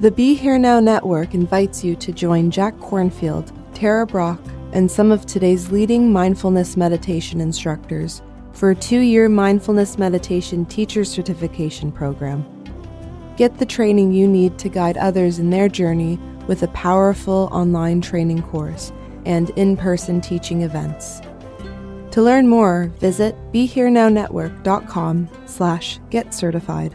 The Be Here Now Network invites you to join Jack Kornfield, Tara Brach, and some of today's leading mindfulness meditation instructors for a two year mindfulness meditation teacher certification program. Get the training you need to guide others in their journey with a powerful online training course and in person teaching events. To learn more, visit BeHereNowNetwork.com slash get certified.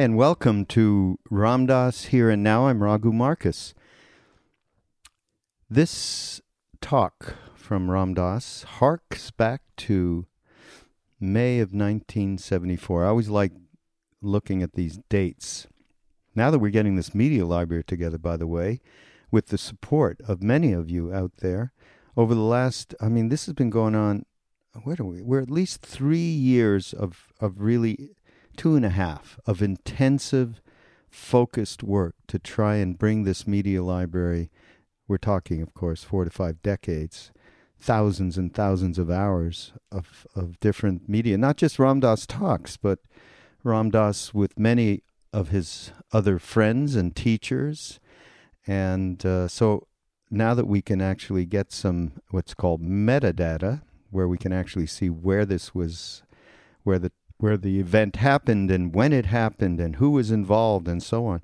And welcome to Ram Dass Here and Now. I'm Raghu Markus. This talk from Ram Dass harks back to May of 1974. I always like looking at these dates. Now that we're getting this media library together, by the way, with the support of many of you out there, over the last, I mean, this has been going on, what are we? We're at least three years of, of really two and a half of intensive, focused work to try and bring this media library. We're talking, of course, four to five decades, thousands and thousands of hours of, of different media, not just Ram Dass talks, but Ram Dass with many of his other friends and teachers. And uh, so now that we can actually get some what's called metadata, where we can actually see where this was, where the where the event happened and when it happened and who was involved and so on.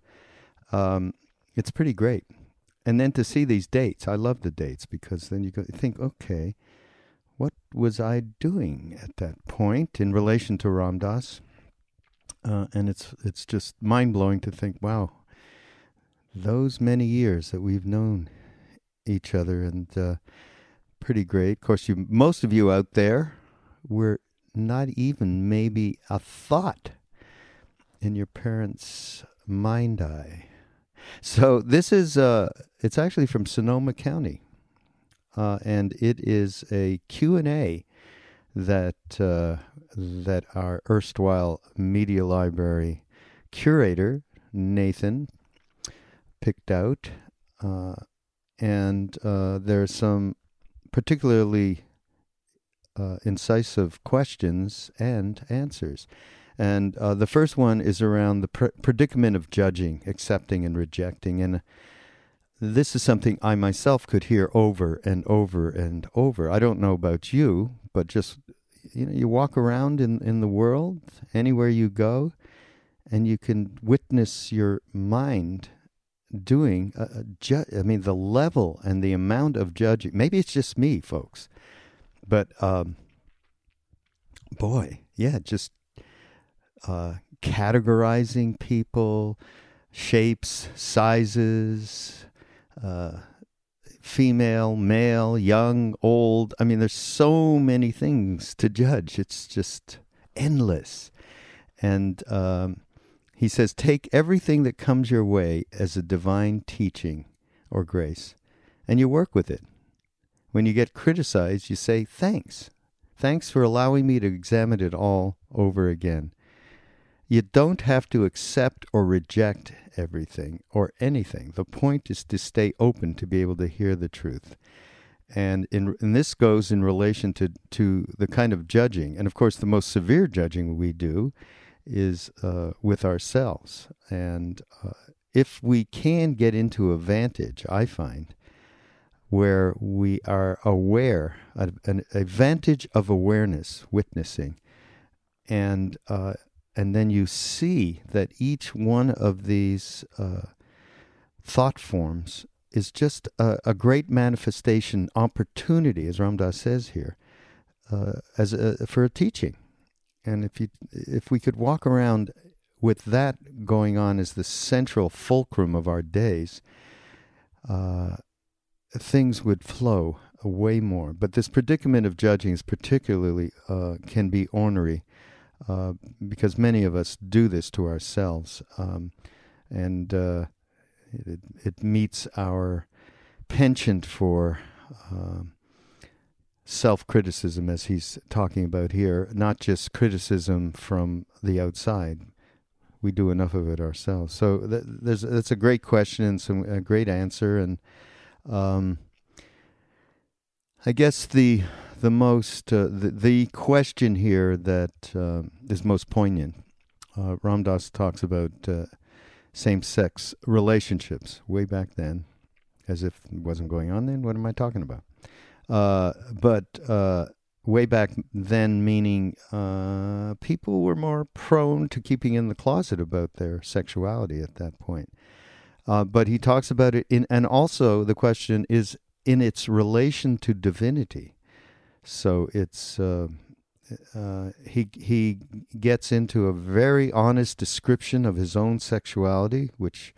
Um, it's pretty great. And then to see these dates, I love the dates because then you go, think, okay, what was I doing at that point in relation to Ram Dass? Uh, and it's it's just mind blowing to think, wow, those many years that we've known each other, and uh, pretty great. Of course, you most of you out there were not even maybe a thought in your parents' mind eye. So this is uh, it's actually from Sonoma County, uh, and it is a Q and A that uh, that our erstwhile media library curator Nathan picked out, uh, and uh, there's some particularly uh, incisive questions and answers. And uh, the first one is around the pr- predicament of judging, accepting, and rejecting. And this is something I myself could hear over and over and over. I don't know about you, but just you know, you walk around in, in the world, anywhere you go, and you can witness your mind doing. A, a ju- I mean, the level and the amount of judging. Maybe it's just me, folks but um, boy, yeah, just uh, categorizing people, shapes, sizes, uh, female, male, young, old. I mean, there's so many things to judge. It's just endless. And um, he says, take everything that comes your way as a divine teaching or grace, and you work with it. When you get criticized, you say, Thanks. Thanks for allowing me to examine it all over again. You don't have to accept or reject everything or anything. The point is to stay open to be able to hear the truth. And, in, and this goes in relation to, to the kind of judging. And of course, the most severe judging we do is uh, with ourselves. And uh, if we can get into a vantage, I find, where we are aware, an advantage of awareness, witnessing, and uh, and then you see that each one of these uh, thought forms is just a, a, great manifestation opportunity, as Ram Dass says here, uh, as a, for a teaching. And if you if we could walk around with that going on as the central fulcrum of our days, uh, things would flow way more. But this predicament of judging is particularly uh, can be ornery uh, because many of us do this to ourselves, um, and uh, it, it meets our penchant for um, self criticism, as he's talking about here, not just criticism from the outside. We do enough of it ourselves. So th- there's that's a great question and some a great answer. And um, I guess the the most uh, the, the question here that uh, is most poignant. Uh, Ram Dass talks about uh, same-sex relationships way back then, as if it wasn't going on then. What am I talking about? Uh, but uh, way back then, meaning people were more prone to keeping in the closet about their sexuality at that point. Uh, but he talks about it in, and also the question is in its relation to divinity. So it's uh, uh, he he gets into a very honest description of his own sexuality, which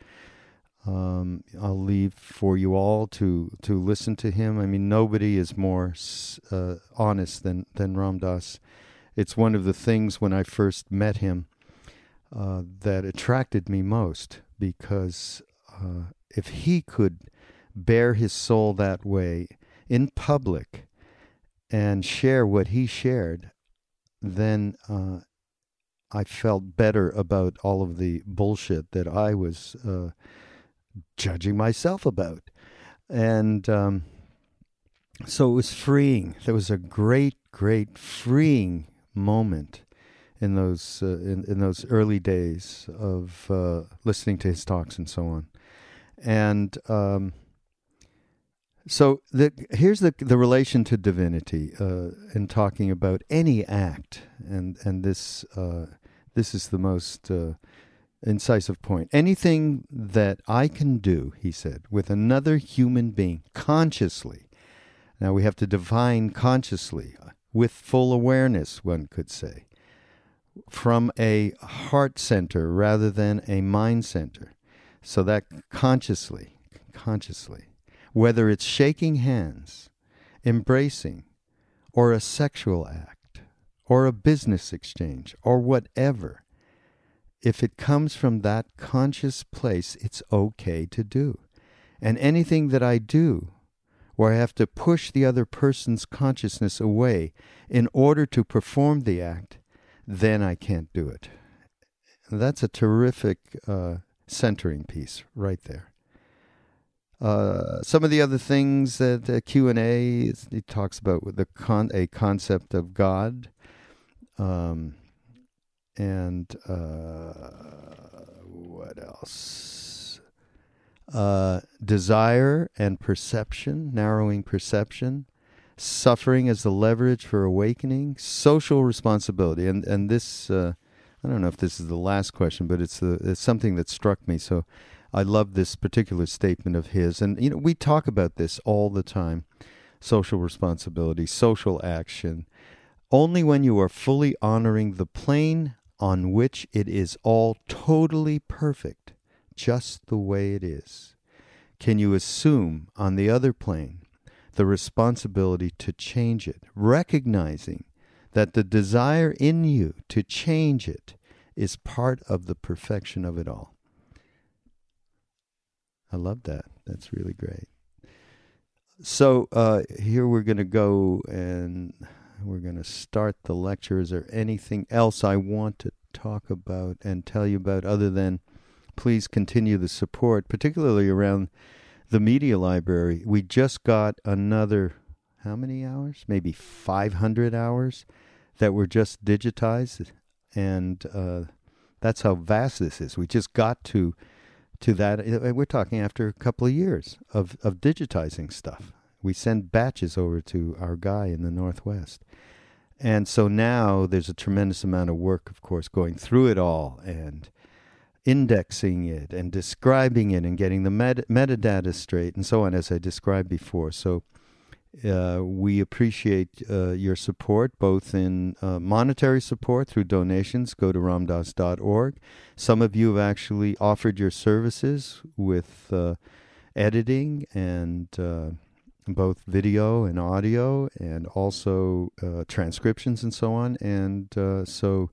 um, I'll leave for you all to to listen to him. I mean, nobody is more uh, honest than than Ram Dass. It's one of the things when I first met him uh, that attracted me most because uh, if he could bare his soul that way in public and share what he shared, then uh, I felt better about all of the bullshit that I was uh, judging myself about. And um, so it was freeing. There was a great, great freeing moment in those uh, in, in those early days of uh, listening to his talks and so on. And um, so the, here's the the relation to divinity uh, in talking about any act, and and this uh, this is the most uh, incisive point. Anything that I can do, he said, with another human being consciously. Now we have to define consciously, with full awareness, one could say, from a heart center rather than a mind center. So that consciously, consciously whether it's shaking hands, embracing, or a sexual act, or a business exchange, or whatever, if it comes from that conscious place, it's okay to do. And anything that I do where I have to push the other person's consciousness away in order to perform the act, then I can't do it. That's a terrific uh, centering piece right there. Uh, some of the other things that uh, Q and A he talks about with the con a concept of God, um, and uh, what else? Uh, desire and perception, narrowing perception, suffering as the leverage for awakening, social responsibility, and and this uh, I don't know if this is the last question, but it's the it's something that struck me so. I love this particular statement of his. And, you know, we talk about this all the time social responsibility, social action. Only when you are fully honoring the plane on which it is all totally perfect, just the way it is, can you assume on the other plane the responsibility to change it, recognizing that the desire in you to change it is part of the perfection of it all. I love that. That's really great. So uh, here we're going to go and we're going to start the lecture. Is there anything else I want to talk about and tell you about other than please continue the support, particularly around the media library? We just got another, how many hours? Maybe 500 hours that were just digitized. And uh, that's how vast this is. We just got to to that. Uh, we're talking after a couple of years of, of digitizing stuff. We send batches over to our guy in the Northwest. And so now there's a tremendous amount of work, of course, going through it all and indexing it and describing it and getting the meta- metadata straight and so on, as I described before. So uh, we appreciate uh, your support, both in uh, monetary support through donations. Go to ramdass.org. Some of you have actually offered your services with uh, editing and uh, both video and audio, and also transcriptions and so on. And so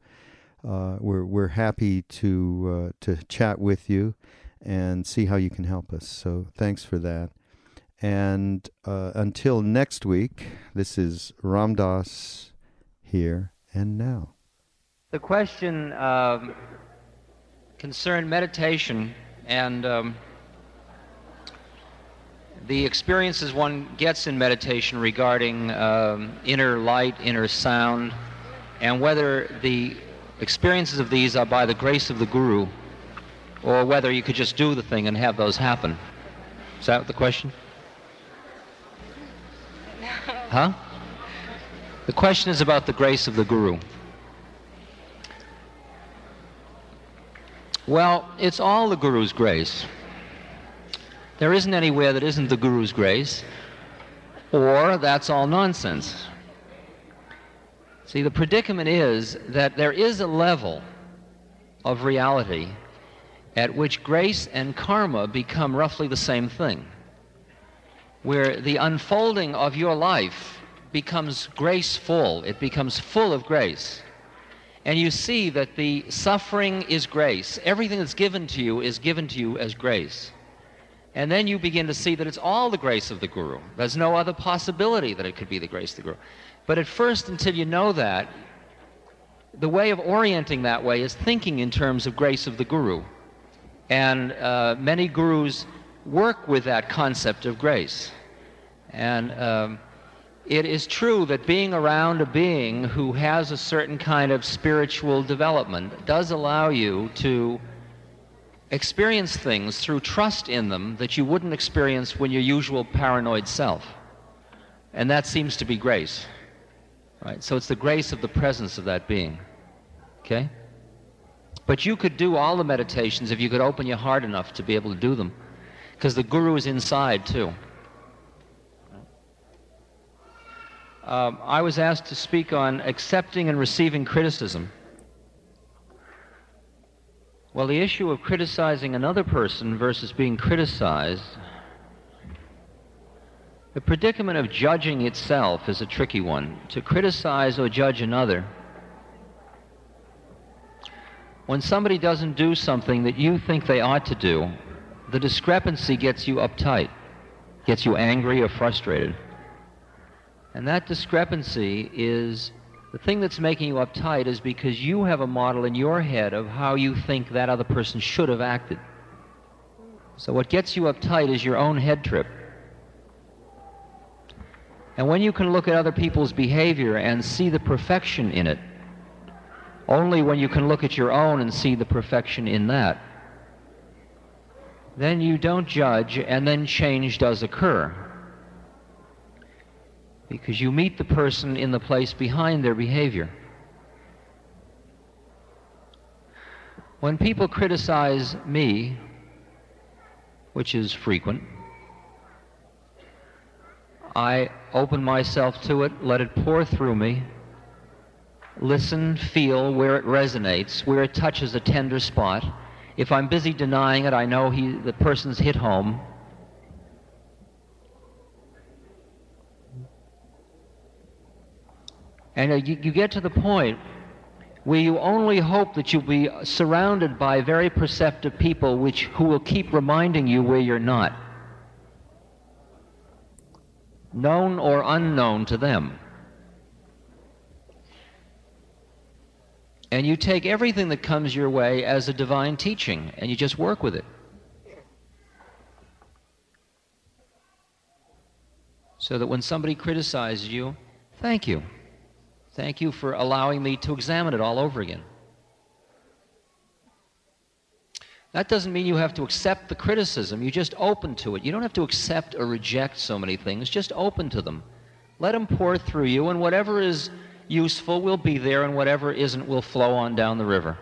we're we're happy to to chat with you and see how you can help us. So thanks for that. And uh, until next week, this is Ram Dass here and now. The question um, concerned meditation and um, the experiences one gets in meditation regarding um, inner light, inner sound, and whether the experiences of these are by the grace of the Guru or whether you could just do the thing and have those happen. Is that the question? Huh? The question is about the grace of the Guru. Well, it's all the Guru's grace. There isn't anywhere that isn't the Guru's grace, or that's all nonsense. See, the predicament is that there is a level of reality at which grace and karma become roughly the same thing, where the unfolding of your life becomes graceful, it becomes full of grace. And you see that the suffering is grace. Everything that's given to you is given to you as grace. And then you begin to see that it's all the grace of the Guru. There's no other possibility that it could be the grace of the Guru. But at first, until you know that, the way of orienting that way is thinking in terms of grace of the Guru. And uh, many gurus work with that concept of grace. And um, it is true that being around a being who has a certain kind of spiritual development does allow you to experience things through trust in them that you wouldn't experience when your usual paranoid self. And that seems to be grace. Right? So it's the grace of the presence of that being. Okay? But you could do all the meditations if you could open your heart enough to be able to do them. Because the guru is inside too. Um, I was asked to speak on accepting and receiving criticism. Well, the issue of criticizing another person versus being criticized, the predicament of judging itself is a tricky one. To criticize or judge another, when somebody doesn't do something that you think they ought to do, the discrepancy gets you uptight, gets you angry or frustrated. And that discrepancy is the thing that's making you uptight is because you have a model in your head of how you think that other person should have acted. So what gets you uptight is your own head trip. And when you can look at other people's behavior and see the perfection in it, only when you can look at your own and see the perfection in that, then you don't judge and then change does occur because you meet the person in the place behind their behavior. When people criticize me, which is frequent, I open myself to it, let it pour through me, listen, feel where it resonates, where it touches a tender spot. If I'm busy denying it, I know he, the person's hit home. And uh, you, you get to the point where you only hope that you'll be surrounded by very perceptive people which, who will keep reminding you where you're not, known or unknown to them. And you take everything that comes your way as a divine teaching and you just work with it. So that when somebody criticizes you, thank you. Thank you for allowing me to examine it all over again. That doesn't mean you have to accept the criticism. You just open to it. You don't have to accept or reject so many things. Just open to them. Let them pour through you, and whatever is useful will be there, and whatever isn't will flow on down the river.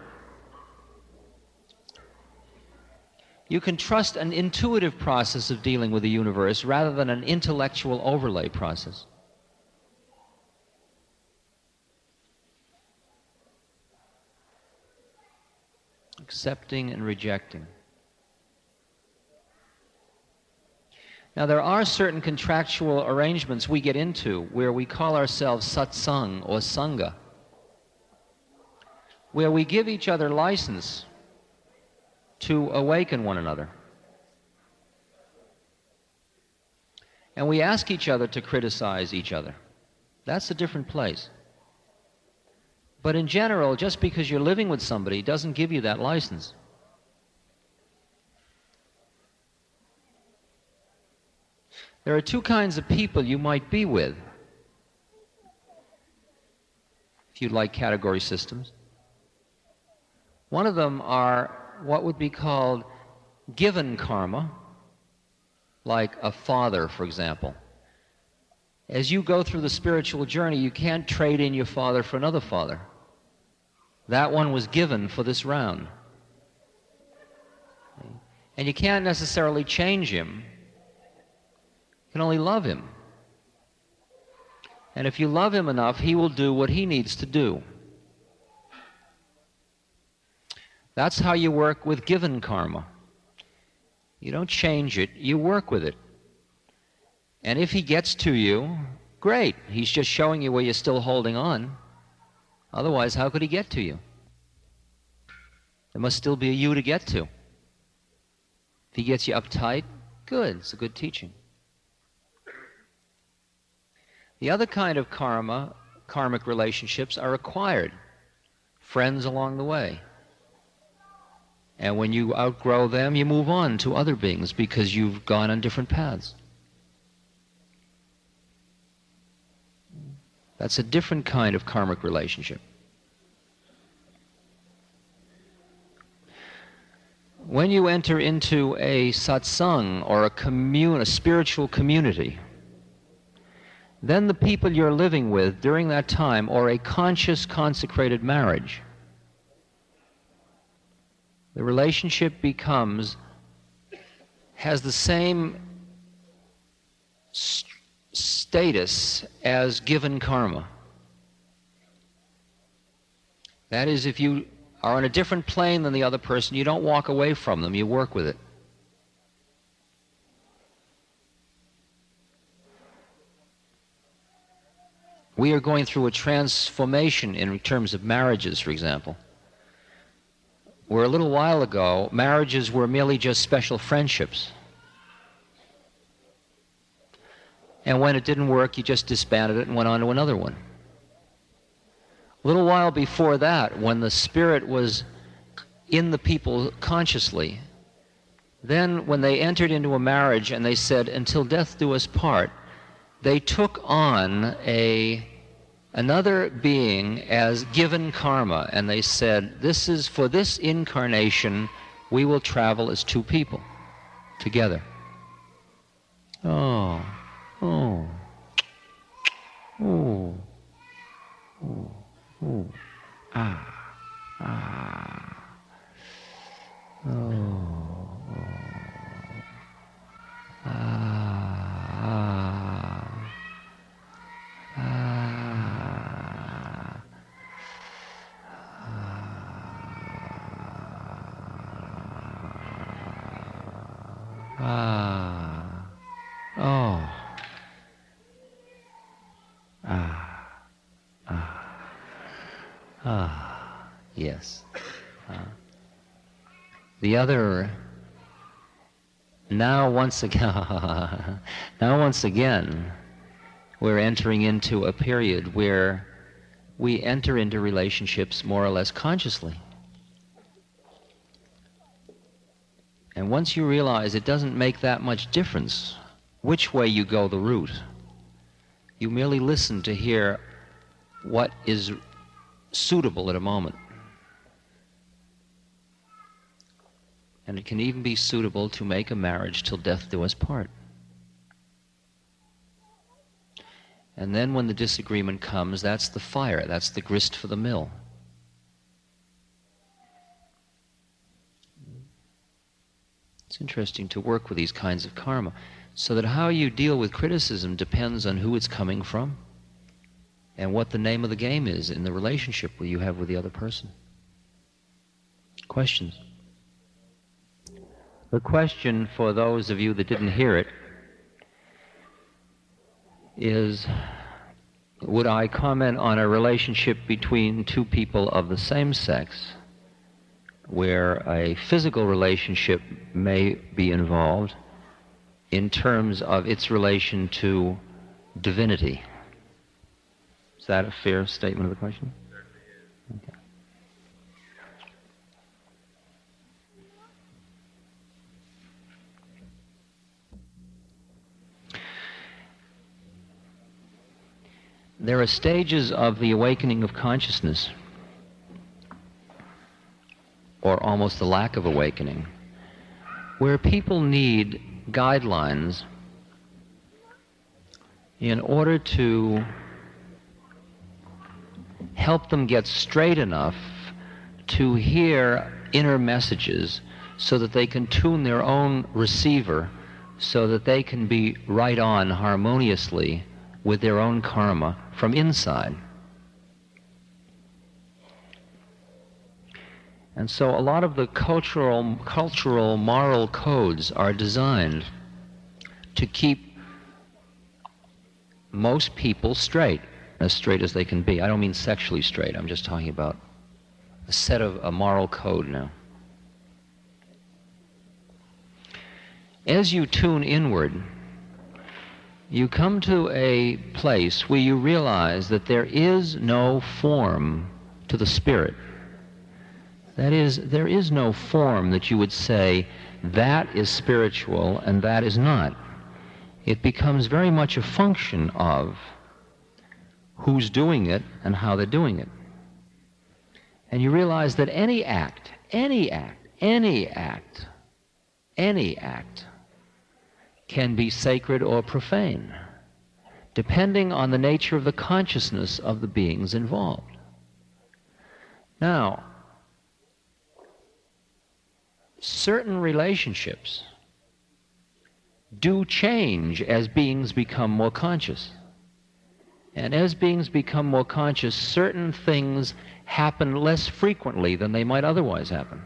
You can trust an intuitive process of dealing with the universe rather than an intellectual overlay process. accepting and rejecting. Now, there are certain contractual arrangements we get into where we call ourselves satsang or sangha, where we give each other license to awaken one another. And we ask each other to criticize each other. That's a different place. But in general, just because you're living with somebody doesn't give you that license. There are two kinds of people you might be with, if you like category systems. One of them are what would be called given karma, like a father, for example. As you go through the spiritual journey, you can't trade in your father for another father. That one was given for this round. And you can't necessarily change him. Can only love him. And if you love him enough, he will do what he needs to do. That's how you work with given karma. You don't change it, you work with it. And if he gets to you, great. He's just showing you where you're still holding on. Otherwise, how could he get to you? There must still be a you to get to. If he gets you uptight, good. It's a good teaching. The other kind of karma, karmic relationships, are acquired. Friends along the way. And when you outgrow them, you move on to other beings because you've gone on different paths. That's a different kind of karmic relationship. When you enter into a satsang or a commune, a spiritual community, then the people you're living with during that time, are a conscious consecrated marriage, the relationship becomes, has the same st- status as given karma. That is, if you are on a different plane than the other person, you don't walk away from them, you work with it. We are going through a transformation in terms of marriages, for example. Where a little while ago, marriages were merely just special friendships. And when it didn't work, you just disbanded it and went on to another one. A little while before that, when the Spirit was in the people consciously, then when they entered into a marriage and they said, until death do us part, they took on a another being as given karma and they said this is for this incarnation we will travel as two people together oh oh oh oh oh ah ah oh, oh. ah ah Ah. Yes. Ah. The other. Now once again. now once again, we're entering into a period where we enter into relationships more or less consciously. And once you realize it doesn't make that much difference which way you go the route, you merely listen to hear what is suitable at a moment. And it can even be suitable to make a marriage till death do us part. And then when the disagreement comes, that's the fire, that's the grist for the mill. It's interesting to work with these kinds of karma so that how you deal with criticism depends on who it's coming from and what the name of the game is in the relationship you have with the other person. Questions? The question for those of you that didn't hear it is Would I comment on a relationship between two people of the same sex? where a physical relationship may be involved in terms of its relation to divinity. Is that a fair statement of the question? Okay. There are stages of the awakening of consciousness, or almost the lack of awakening, where people need guidelines in order to help them get straight enough to hear inner messages so that they can tune their own receiver so that they can be right on harmoniously with their own karma from inside. And so a lot of the cultural, cultural moral codes are designed to keep most people straight, as straight as they can be. I don't mean sexually straight, I'm just talking about a set of a moral code now. As you tune inward, you come to a place where you realize that there is no form to the Spirit. That is, there is no form that you would say, that is spiritual and that is not. It becomes very much a function of who's doing it and how they're doing it. And you realize that any act, any act, any act, any act can be sacred or profane, depending on the nature of the consciousness of the beings involved. Now, certain relationships do change as beings become more conscious. And as beings become more conscious, certain things happen less frequently than they might otherwise happen.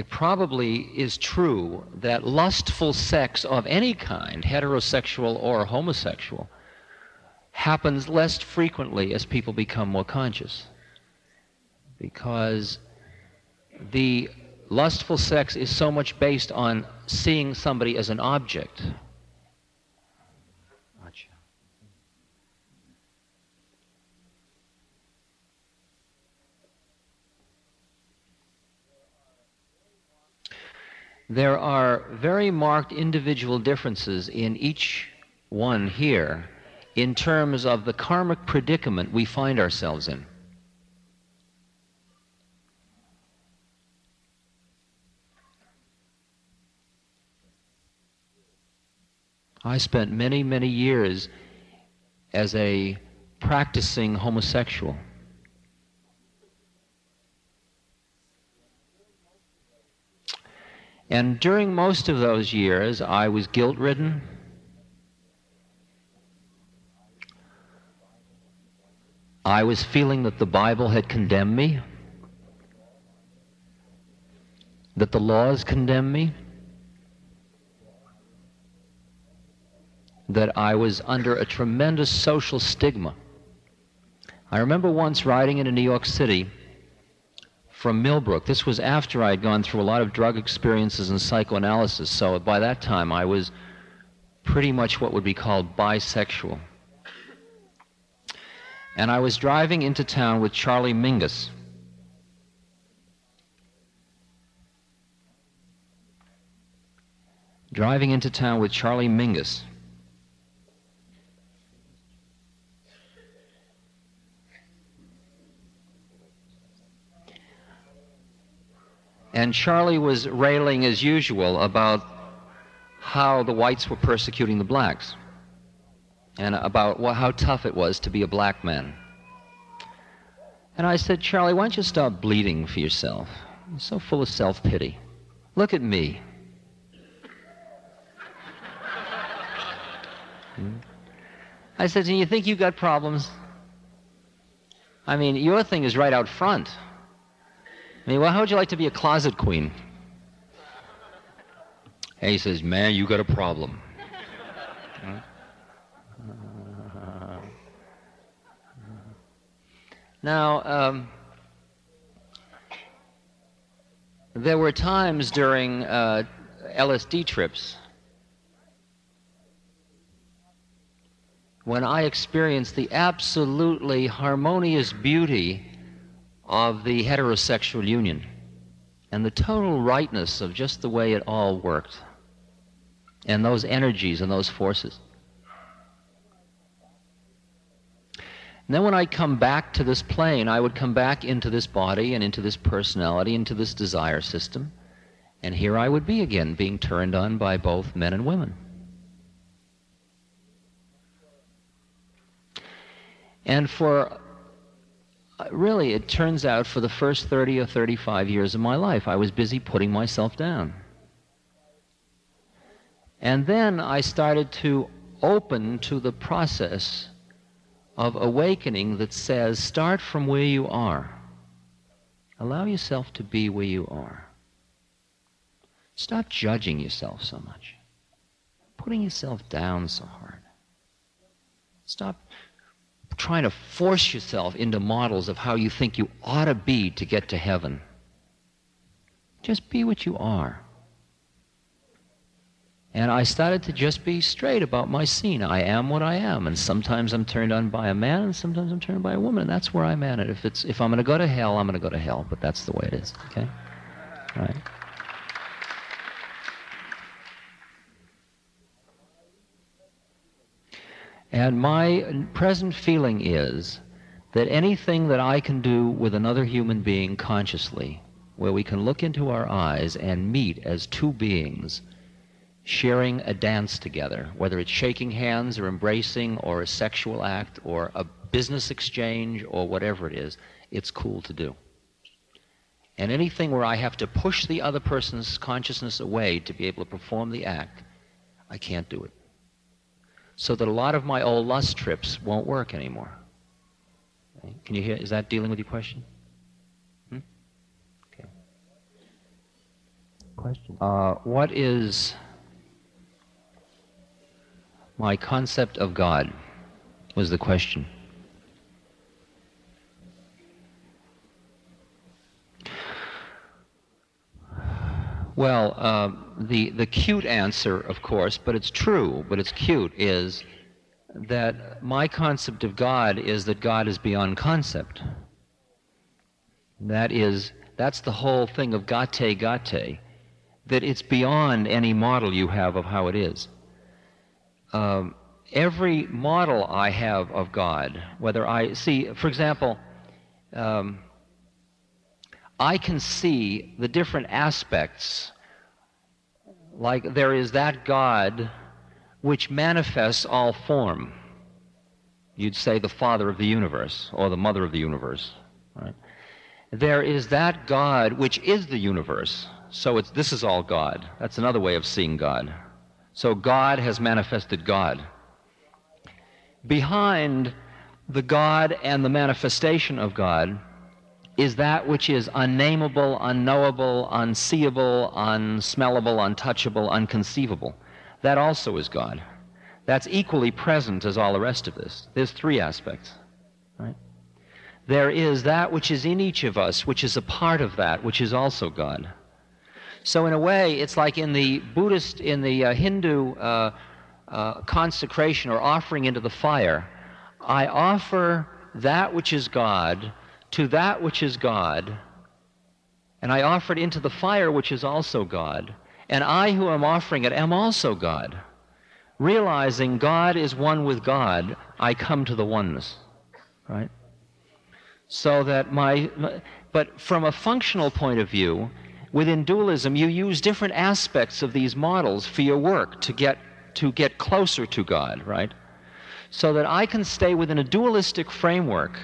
it probably is true that lustful sex of any kind, heterosexual or homosexual, happens less frequently as people become more conscious. Because the lustful sex is so much based on seeing somebody as an object there are very marked individual differences in each one here in terms of the karmic predicament we find ourselves in. I spent many, many years as a practicing homosexual. And during most of those years, I was guilt ridden. I was feeling that the Bible had condemned me, that the laws condemned me, that I was under a tremendous social stigma. I remember once riding into New York City from Millbrook. This was after I had gone through a lot of drug experiences and psychoanalysis, so by that time I was pretty much what would be called bisexual. And I was driving into town with Charlie Mingus. Driving into town with Charlie Mingus. And Charlie was railing as usual about how the whites were persecuting the blacks and about how tough it was to be a black man. And I said, Charlie, why don't you stop bleeding for yourself? You're so full of self pity. Look at me. I said, Do you think you've got problems? I mean, your thing is right out front. I mean, well, how would you like to be a closet queen? And he says, Man, you got a problem. now, um, there were times during uh, LSD trips when I experienced the absolutely harmonious beauty of the heterosexual union and the total rightness of just the way it all worked and those energies and those forces. And then when I come back to this plane, I would come back into this body and into this personality, into this desire system. And here I would be again, being turned on by both men and women. And for Uh, really, it turns out for the first 30 or 35 years of my life, I was busy putting myself down. And then I started to open to the process of awakening that says start from where you are. Allow yourself to be where you are. Stop judging yourself so much, putting yourself down so hard. Stop trying to force yourself into models of how you think you ought to be to get to heaven. Just be what you are. And I started to just be straight about my scene. I am what I am, and sometimes I'm turned on by a man, and sometimes I'm turned by a woman, and that's where I'm at. If it's if I'm going to go to hell, I'm going to go to hell. But that's the way it is. Okay, All right. And my present feeling is that anything that I can do with another human being consciously, where we can look into our eyes and meet as two beings sharing a dance together, whether it's shaking hands or embracing or a sexual act or a business exchange or whatever it is, it's cool to do. And anything where I have to push the other person's consciousness away to be able to perform the act, I can't do it. So that a lot of my old lust trips won't work anymore. Can you hear? Is that dealing with your question? Hmm? Okay. Question. Uh, what is my concept of God was the question. Well, uh, the, the cute answer, of course, but it's true, but it's cute, is that my concept of God is that God is beyond concept. That is, that's the whole thing of gate gate, that it's beyond any model you have of how it is um, every model I have of God, whether I see, for example, um, I can see the different aspects. Like there is that God which manifests all form. You'd say the father of the universe or the mother of the universe. Right? There is that God which is the universe. So it's, this is all God. That's another way of seeing God. So God has manifested God. Behind the God and the manifestation of God is that which is unnameable, unknowable, unseeable, unsmellable, untouchable, unconceivable. That also is God. That's equally present as all the rest of this. There's three aspects, right? There is that which is in each of us, which is a part of that, which is also God. So in a way, it's like in the Buddhist, in the uh, Hindu uh, uh, consecration or offering into the fire, I offer that which is God to that which is God, and I offer it into the fire which is also God, and I who am offering it am also God. Realizing God is one with God, I come to the oneness, right? So that my, but from a functional point of view, within dualism, you use different aspects of these models for your work to get, to get closer to God, right? So that I can stay within a dualistic framework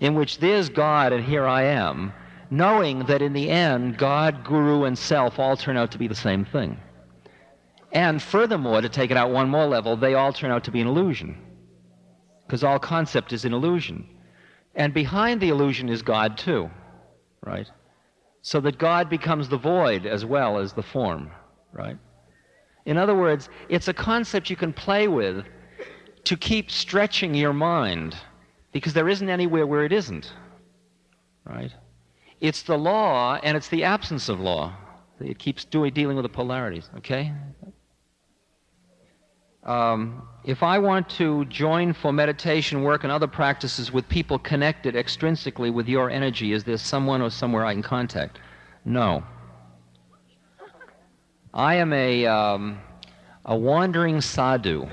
in which there's God and here I am, knowing that in the end, God, Guru, and self all turn out to be the same thing. And furthermore, to take it out one more level, they all turn out to be an illusion. Because all concept is an illusion. And behind the illusion is God, too, right? so that God becomes the void as well as the form, right? In other words, it's a concept you can play with to keep stretching your mind because there isn't anywhere where it isn't, right? It's the law and it's the absence of law. It keeps doing, dealing with the polarities, okay? Um, if I want to join for meditation work and other practices with people connected extrinsically with your energy, is there someone or somewhere I can contact? No. I am a, um, a wandering sadhu.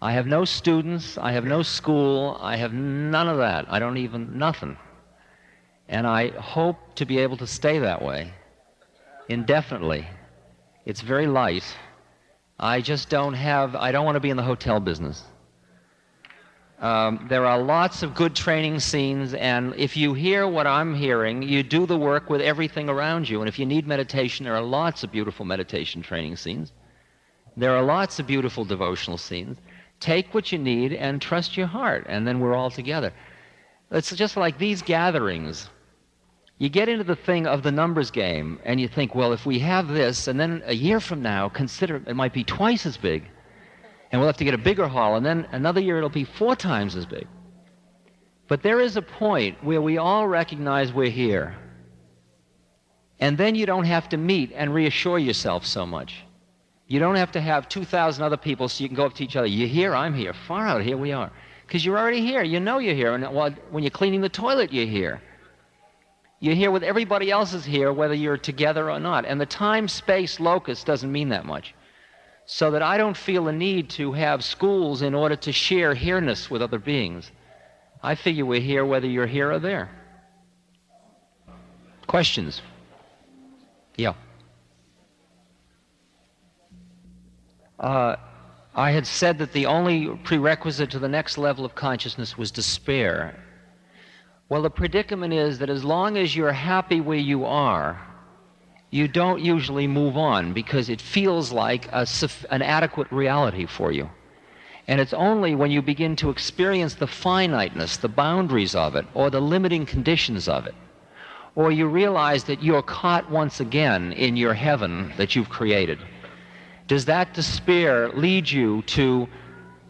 I have no students, I have no school, I have none of that. I don't even, nothing. And I hope to be able to stay that way indefinitely. It's very light. I just don't have, I don't want to be in the hotel business. Um, there are lots of good training scenes, and if you hear what I'm hearing, you do the work with everything around you. And if you need meditation, there are lots of beautiful meditation training scenes. There are lots of beautiful devotional scenes. Take what you need and trust your heart, and then we're all together. It's just like these gatherings you get into the thing of the numbers game and you think, well, if we have this, and then a year from now, consider it might be twice as big, and we'll have to get a bigger hall, and then another year it'll be four times as big. But there is a point where we all recognize we're here. And then you don't have to meet and reassure yourself so much. You don't have to have 2,000 other people so you can go up to each other. You're here, I'm here. Far out, here we are. Because you're already here. You know you're here. And when you're cleaning the toilet, you're here. You're here with everybody else is here, whether you're together or not. And the time space locus doesn't mean that much. So that I don't feel a need to have schools in order to share here-ness with other beings. I figure we're here whether you're here or there. Questions? Yeah. Uh, I had said that the only prerequisite to the next level of consciousness was despair. Well, the predicament is that as long as you're happy where you are, you don't usually move on because it feels like a, an adequate reality for you. And it's only when you begin to experience the finiteness, the boundaries of it, or the limiting conditions of it, or you realize that you're caught once again in your heaven that you've created, does that despair lead you to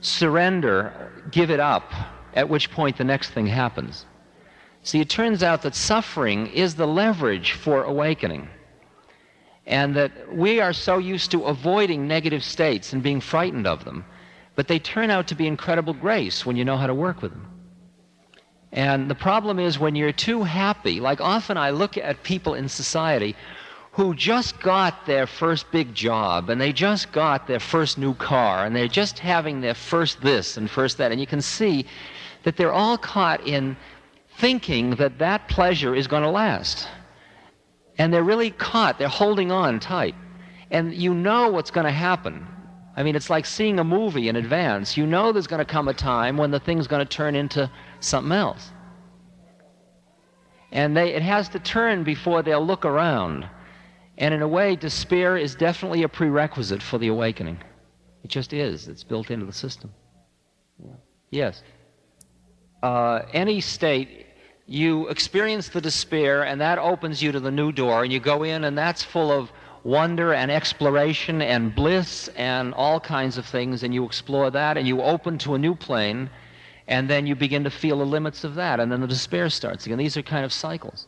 surrender, give it up, at which point the next thing happens? See, it turns out that suffering is the leverage for awakening. And that we are so used to avoiding negative states and being frightened of them, but they turn out to be incredible grace when you know how to work with them. And the problem is when you're too happy, like often I look at people in society who just got their first big job and they just got their first new car and they're just having their first this and first that, and you can see that they're all caught in thinking that that pleasure is going to last. And they're really caught, they're holding on tight. And you know what's going to happen. I mean, it's like seeing a movie in advance. You know there's going to come a time when the thing's going to turn into something else. And they, it has to turn before they'll look around. And in a way, despair is definitely a prerequisite for the awakening. It just is. It's built into the system. Yes. Uh, any state you experience the despair, and that opens you to the new door, and you go in, and that's full of wonder and exploration and bliss and all kinds of things, and you explore that, and you open to a new plane, and then you begin to feel the limits of that, and then the despair starts again. These are kind of cycles.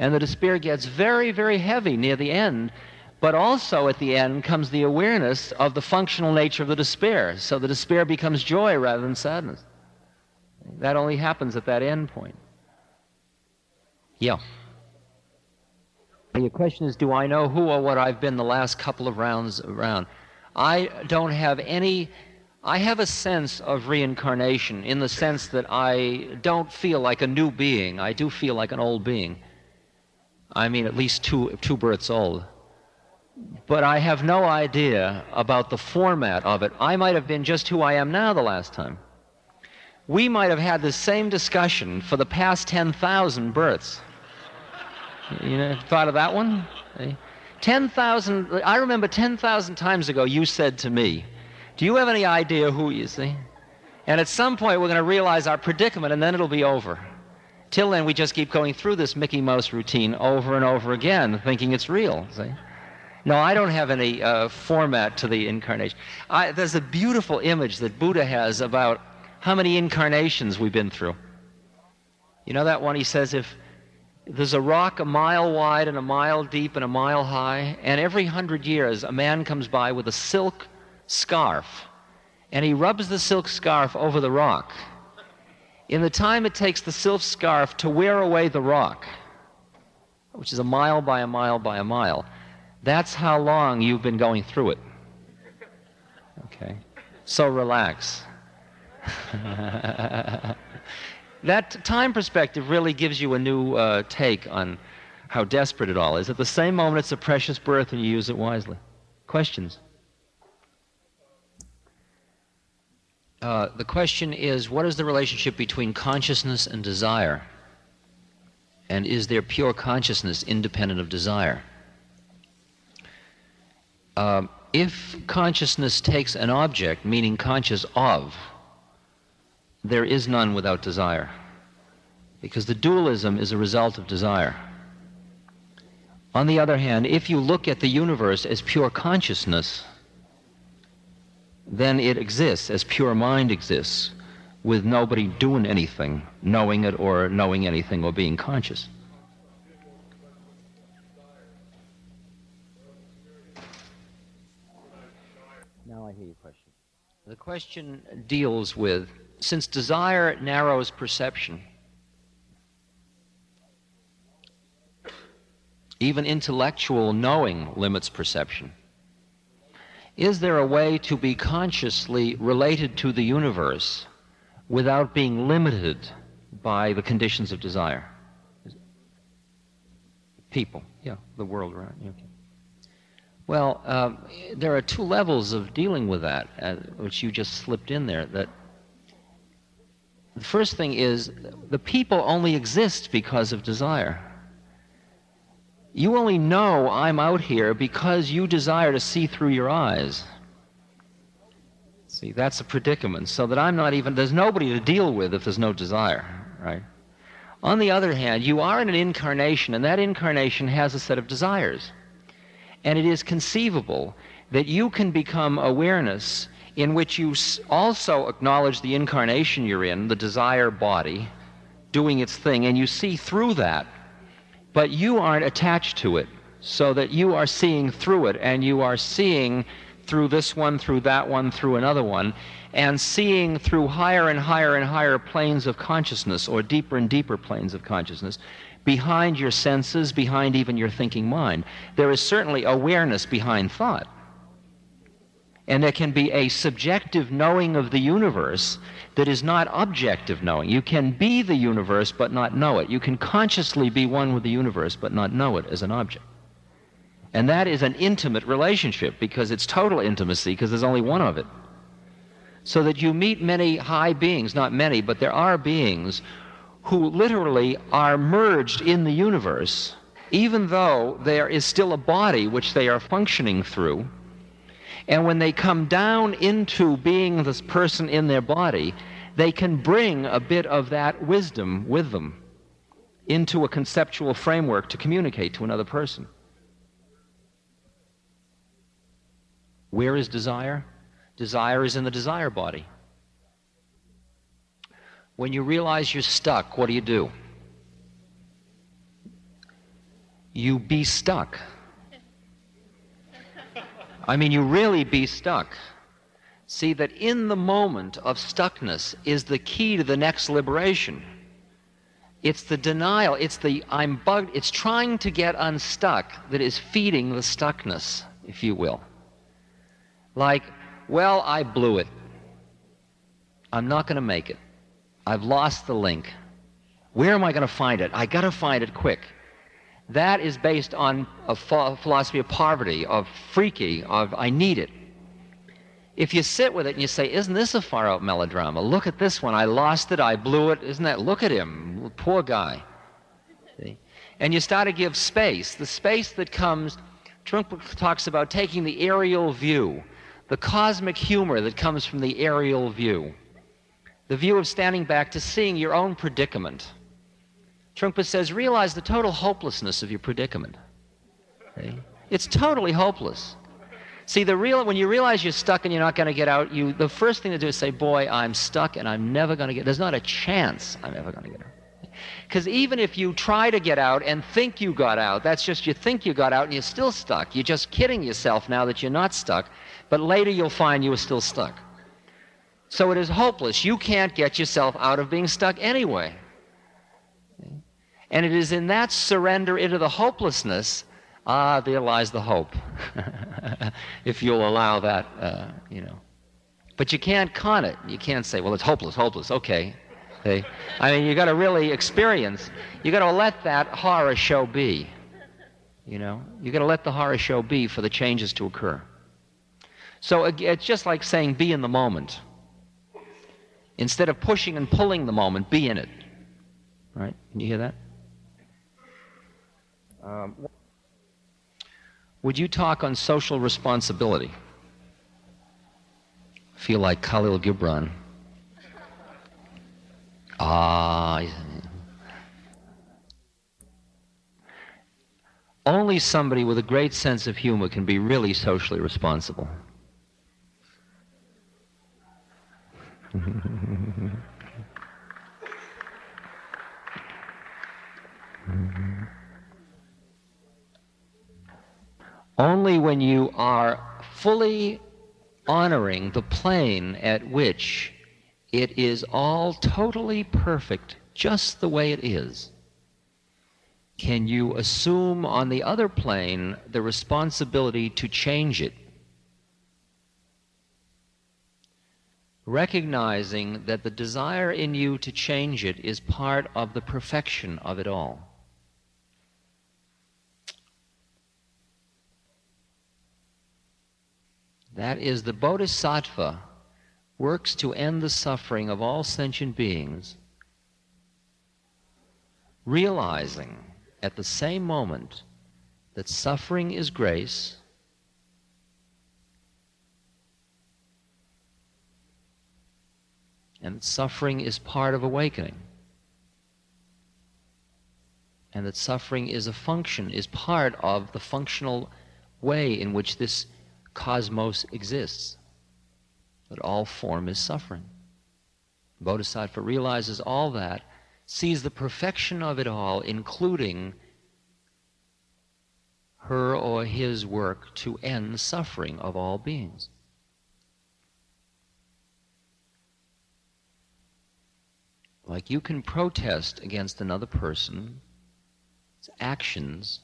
And the despair gets very, very heavy near the end, but also at the end comes the awareness of the functional nature of the despair. So the despair becomes joy rather than sadness. That only happens at that end point. Yeah. Your question is Do I know who or what I've been the last couple of rounds around? I don't have any. I have a sense of reincarnation in the sense that I don't feel like a new being. I do feel like an old being. I mean, at least two, two births old. But I have no idea about the format of it. I might have been just who I am now the last time. We might have had the same discussion for the past 10,000 births. You know, thought of that one? Eh? 10,000, I remember 10,000 times ago you said to me, Do you have any idea who you see? And at some point we're going to realize our predicament and then it'll be over. Till then, we just keep going through this Mickey Mouse routine over and over again, thinking it's real. See? No, I don't have any uh, format to the incarnation. I, there's a beautiful image that Buddha has about how many incarnations we've been through. You know that one? He says if There's a rock a mile wide and a mile deep and a mile high, and every hundred years a man comes by with a silk scarf, and he rubs the silk scarf over the rock. In the time it takes the silk scarf to wear away the rock, which is a mile by a mile by a mile, that's how long you've been going through it. Okay? So relax. that time perspective really gives you a new uh, take on how desperate it all is. At the same moment, it's a precious birth and you use it wisely. Questions? Uh, the question is what is the relationship between consciousness and desire? And is there pure consciousness independent of desire? Uh, if consciousness takes an object, meaning conscious of, there is none without desire. Because the dualism is a result of desire. On the other hand, if you look at the universe as pure consciousness, then it exists as pure mind exists, with nobody doing anything, knowing it or knowing anything or being conscious. Now I hear your question. The question deals with since desire narrows perception, even intellectual knowing limits perception. Is there a way to be consciously related to the universe without being limited by the conditions of desire? People, yeah, the world around you. Okay. Well, uh, there are two levels of dealing with that, uh, which you just slipped in there. That the first thing is the people only exist because of desire. You only know I'm out here because you desire to see through your eyes. See, that's a predicament. So that I'm not even, there's nobody to deal with if there's no desire, right? On the other hand, you are in an incarnation, and that incarnation has a set of desires. And it is conceivable that you can become awareness in which you also acknowledge the incarnation you're in, the desire body, doing its thing, and you see through that but you aren't attached to it so that you are seeing through it and you are seeing through this one, through that one, through another one, and seeing through higher and higher and higher planes of consciousness or deeper and deeper planes of consciousness behind your senses, behind even your thinking mind. There is certainly awareness behind thought. And there can be a subjective knowing of the universe that is not objective knowing. You can be the universe but not know it. You can consciously be one with the universe but not know it as an object. And that is an intimate relationship because it's total intimacy because there's only one of it. So that you meet many high beings, not many, but there are beings who literally are merged in the universe, even though there is still a body which they are functioning through and when they come down into being this person in their body, they can bring a bit of that wisdom with them into a conceptual framework to communicate to another person. Where is desire? Desire is in the desire body. When you realize you're stuck, what do you do? You be stuck. I mean, you really be stuck. See that in the moment of stuckness is the key to the next liberation. It's the denial, it's the I'm bugged, it's trying to get unstuck that is feeding the stuckness, if you will. Like, well, I blew it. I'm not going to make it. I've lost the link. Where am I going to find it? I got to find it quick. That is based on a philosophy of poverty, of freaky, of I need it. If you sit with it and you say, Isn't this a far out melodrama? Look at this one. I lost it. I blew it. Isn't that? Look at him. Poor guy. See? And you start to give space. The space that comes, Trungpa talks about taking the aerial view, the cosmic humor that comes from the aerial view, the view of standing back to seeing your own predicament Trungpa says, realize the total hopelessness of your predicament. Okay? It's totally hopeless. See, the real when you realize you're stuck and you're not going to get out, you the first thing to do is say, "Boy, I'm stuck and I'm never going to get. There's not a chance I'm ever going to get out." Because even if you try to get out and think you got out, that's just you think you got out and you're still stuck. You're just kidding yourself now that you're not stuck, but later you'll find you were still stuck. So it is hopeless. You can't get yourself out of being stuck anyway. And it is in that surrender into the hopelessness, ah, there lies the hope. if you'll allow that, uh, you know. But you can't con it. You can't say, well, it's hopeless, hopeless. Okay. okay. I mean, you got to really experience. You got to let that horror show be. You know, you got to let the horror show be for the changes to occur. So it's just like saying, be in the moment. Instead of pushing and pulling the moment, be in it. Right? Can you hear that? Um, would you talk on social responsibility? Feel like Khalil Gibran. Ah. Only somebody with a great sense of humor can be really socially responsible. Only when you are fully honoring the plane at which it is all totally perfect, just the way it is, can you assume on the other plane the responsibility to change it. Recognizing that the desire in you to change it is part of the perfection of it all. That is, the bodhisattva works to end the suffering of all sentient beings, realizing at the same moment that suffering is grace. And suffering is part of awakening. And that suffering is a function, is part of the functional way in which this cosmos exists, but all form is suffering. Bodhisattva realizes all that, sees the perfection of it all, including her or his work to end suffering of all beings. Like you can protest against another person's actions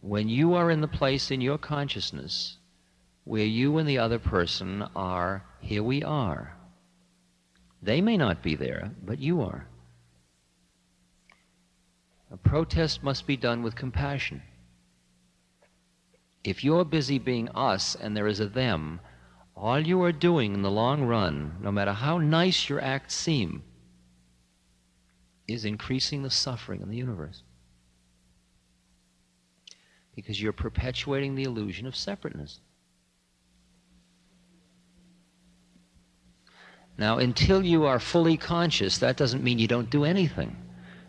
when you are in the place in your consciousness where you and the other person are, here we are. They may not be there, but you are. A protest must be done with compassion. If you're busy being us and there is a them, all you are doing in the long run, no matter how nice your acts seem, is increasing the suffering in the universe because you're perpetuating the illusion of separateness. Now, until you are fully conscious, that doesn't mean you don't do anything.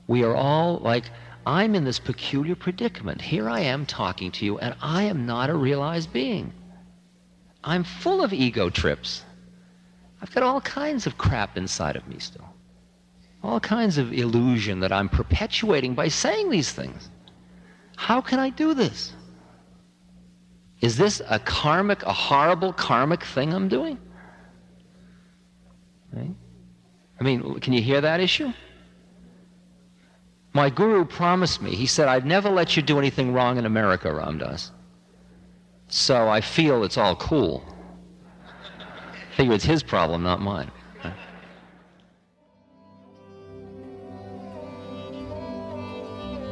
We are all like, I'm in this peculiar predicament. Here I am talking to you, and I am not a realized being. I'm full of ego trips. I've got all kinds of crap inside of me still. All kinds of illusion that I'm perpetuating by saying these things. How can I do this? Is this a karmic, a horrible karmic thing I'm doing? Right? I mean, can you hear that issue? My guru promised me, he said, I'd never let you do anything wrong in America, Ram Dass. So I feel it's all cool. I figure it's his problem, not mine.